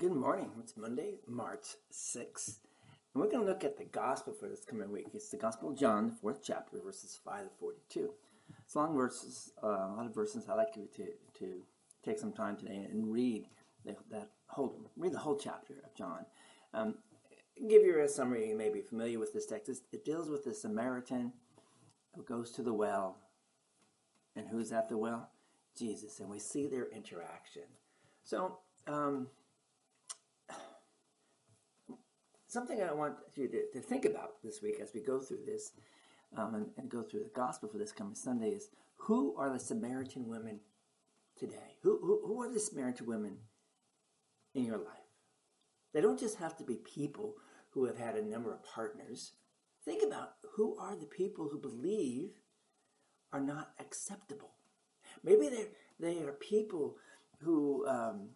Good morning. It's Monday, March 6th. And we're going to look at the gospel for this coming week. It's the Gospel of John, the fourth chapter, verses 5 to 42. It's a long verses, uh, a lot of verses. I'd like you to, to take some time today and read the, that whole, read the whole chapter of John. Um, give you a summary. You may be familiar with this text. It deals with the Samaritan who goes to the well. And who's at the well? Jesus. And we see their interaction. So, um, something I want you to, to, think about this week as we go through this um, and, and, go through the gospel for this coming Sunday is who are the Samaritan women today? Who, who, who are the Samaritan women in your life? They don't just have to be people who have had a number of partners. Think about who are the people who believe are not acceptable. Maybe they're, they are people who um,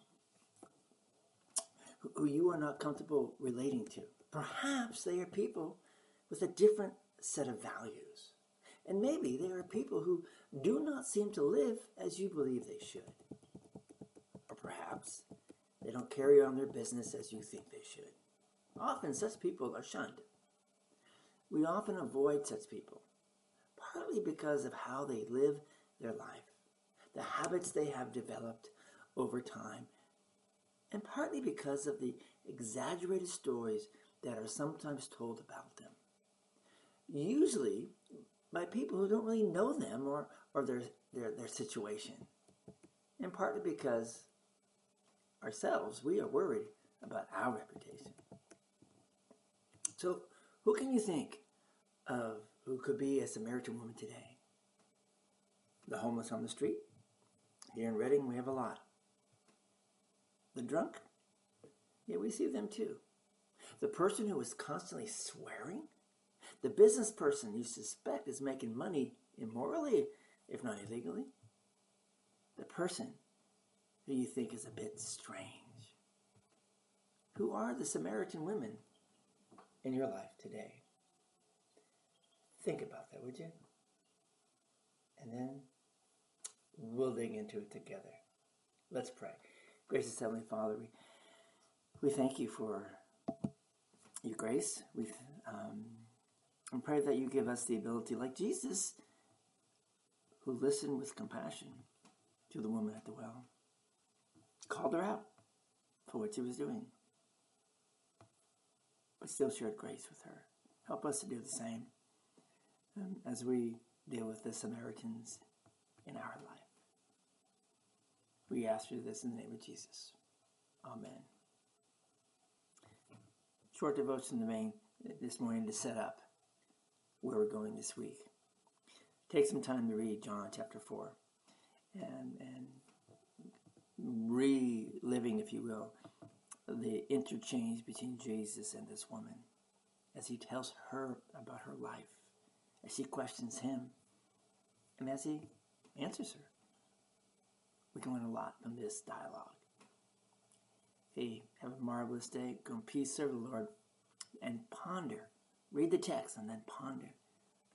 who you are not comfortable relating to. Perhaps they are people with a different set of values. And maybe they are people who do not seem to live as you believe they should. Or perhaps they don't carry on their business as you think they should. Often such people are shunned. We often avoid such people, partly because of how they live their life, the habits they have developed over time, and partly because of the exaggerated stories that are sometimes told about them. Usually by people who don't really know them or, or their, their, their situation. And partly because ourselves, we are worried about our reputation. So, who can you think of who could be a Samaritan woman today? The homeless on the street? Here in Reading, we have a lot. The drunk? Yeah, we see them too. The person who is constantly swearing? The business person you suspect is making money immorally, if not illegally? The person who you think is a bit strange? Who are the Samaritan women in your life today? Think about that, would you? And then we'll dig into it together. Let's pray. Gracious Heavenly Father, we, we thank you for your grace. We um, and pray that you give us the ability, like Jesus, who listened with compassion to the woman at the well, called her out for what she was doing, but still shared grace with her. Help us to do the same um, as we deal with the Samaritans in our life. We ask you this in the name of Jesus. Amen. Short devotion to main this morning to set up where we're going this week. Take some time to read John chapter 4 and, and reliving, if you will, the interchange between Jesus and this woman as he tells her about her life, as she questions him, and as he answers her. We can learn a lot from this dialogue. Hey, have a marvelous day. Go in peace, serve the Lord, and ponder. Read the text and then ponder.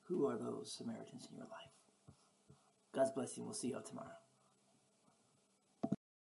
Who are those Samaritans in your life? God's blessing. We'll see you all tomorrow.